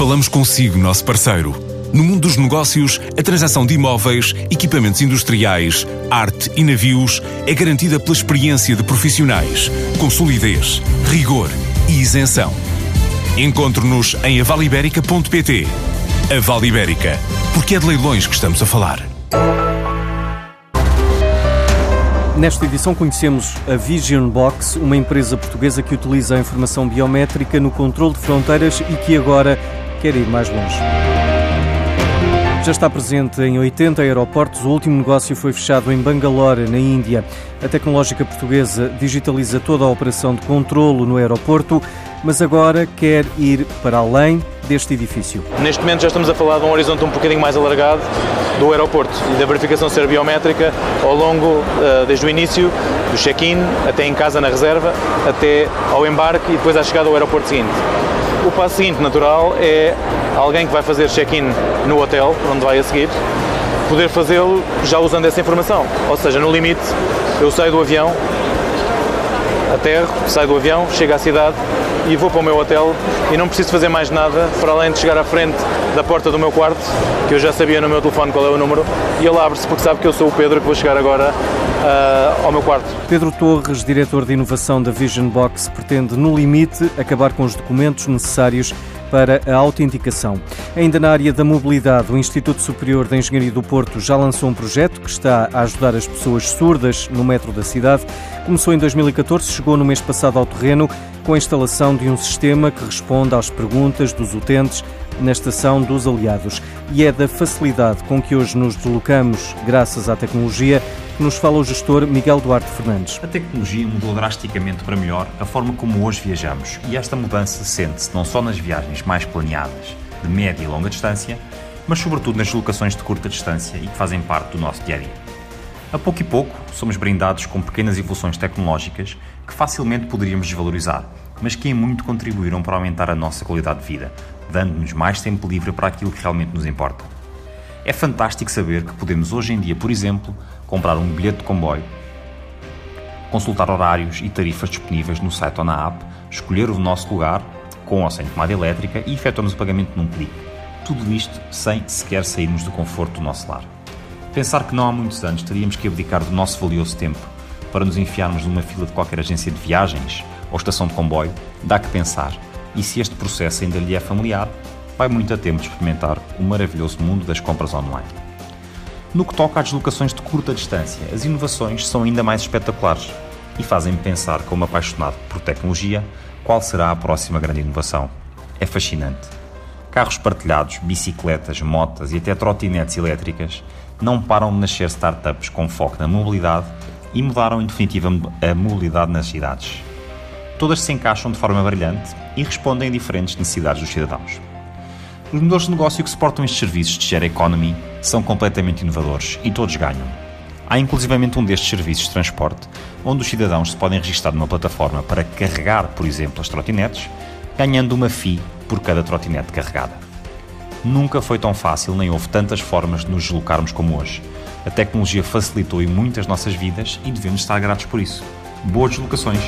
Falamos consigo, nosso parceiro. No mundo dos negócios, a transação de imóveis, equipamentos industriais, arte e navios é garantida pela experiência de profissionais, com solidez, rigor e isenção. Encontre-nos em avaliberica.pt. A Vale Ibérica, porque é de leilões que estamos a falar. Nesta edição conhecemos a Vision Box, uma empresa portuguesa que utiliza a informação biométrica no controle de fronteiras e que agora quer ir mais longe. Já está presente em 80 aeroportos. O último negócio foi fechado em Bangalore, na Índia. A tecnológica portuguesa digitaliza toda a operação de controlo no aeroporto, mas agora quer ir para além deste edifício. Neste momento já estamos a falar de um horizonte um bocadinho mais alargado do aeroporto e da verificação ser biométrica ao longo, eh, desde o início, do check-in, até em casa na reserva, até ao embarque e depois à chegada ao aeroporto seguinte. O passo seguinte, natural, é alguém que vai fazer check-in no hotel, onde vai a seguir, poder fazê-lo já usando essa informação. Ou seja, no limite, eu saio do avião, aterro, saio do avião, chego à cidade e vou para o meu hotel e não preciso fazer mais nada para além de chegar à frente da porta do meu quarto, que eu já sabia no meu telefone qual é o número, e ele abre-se porque sabe que eu sou o Pedro que vou chegar agora uh, ao meu quarto. Pedro Torres, diretor de inovação da Vision Box, pretende, no limite, acabar com os documentos necessários para a autenticação. Ainda na área da mobilidade, o Instituto Superior de Engenharia do Porto já lançou um projeto que está a ajudar as pessoas surdas no metro da cidade. Começou em 2014, chegou no mês passado ao terreno com a instalação de um sistema que responde às perguntas dos utentes na estação dos aliados. E é da facilidade com que hoje nos deslocamos, graças à tecnologia, que nos fala o gestor Miguel Duarte Fernandes. A tecnologia mudou drasticamente para melhor a forma como hoje viajamos e esta mudança sente-se não só nas viagens mais planeadas, de média e longa distância, mas sobretudo nas deslocações de curta distância e que fazem parte do nosso dia a dia. A pouco e pouco, somos brindados com pequenas evoluções tecnológicas que facilmente poderíamos desvalorizar, mas que em muito contribuíram para aumentar a nossa qualidade de vida, dando-nos mais tempo livre para aquilo que realmente nos importa. É fantástico saber que podemos hoje em dia, por exemplo, comprar um bilhete de comboio, consultar horários e tarifas disponíveis no site ou na app, escolher o nosso lugar, com ou sem tomada elétrica e efetuamos o pagamento num clique. Tudo isto sem sequer sairmos do conforto do nosso lar. Pensar que não há muitos anos teríamos que abdicar do nosso valioso tempo para nos enfiarmos numa fila de qualquer agência de viagens ou estação de comboio, dá que pensar e se este processo ainda lhe é familiar, vai muito a tempo de experimentar o maravilhoso mundo das compras online. No que toca às deslocações de curta distância, as inovações são ainda mais espetaculares e fazem-me pensar, como apaixonado por tecnologia, qual será a próxima grande inovação. É fascinante. Carros partilhados, bicicletas, motas e até trotinetes elétricas não param de nascer startups com foco na mobilidade e mudaram em definitiva a mobilidade nas cidades. Todas se encaixam de forma brilhante e respondem a diferentes necessidades dos cidadãos. Os modelos de negócio que suportam estes serviços de share economy são completamente inovadores e todos ganham. Há inclusivamente um destes serviços de transporte onde os cidadãos se podem registrar numa plataforma para carregar, por exemplo, as trotinetes, ganhando uma FII por cada trotinete carregada. Nunca foi tão fácil nem houve tantas formas de nos deslocarmos como hoje. A tecnologia facilitou em muitas nossas vidas e devemos estar gratos por isso. Boas deslocações!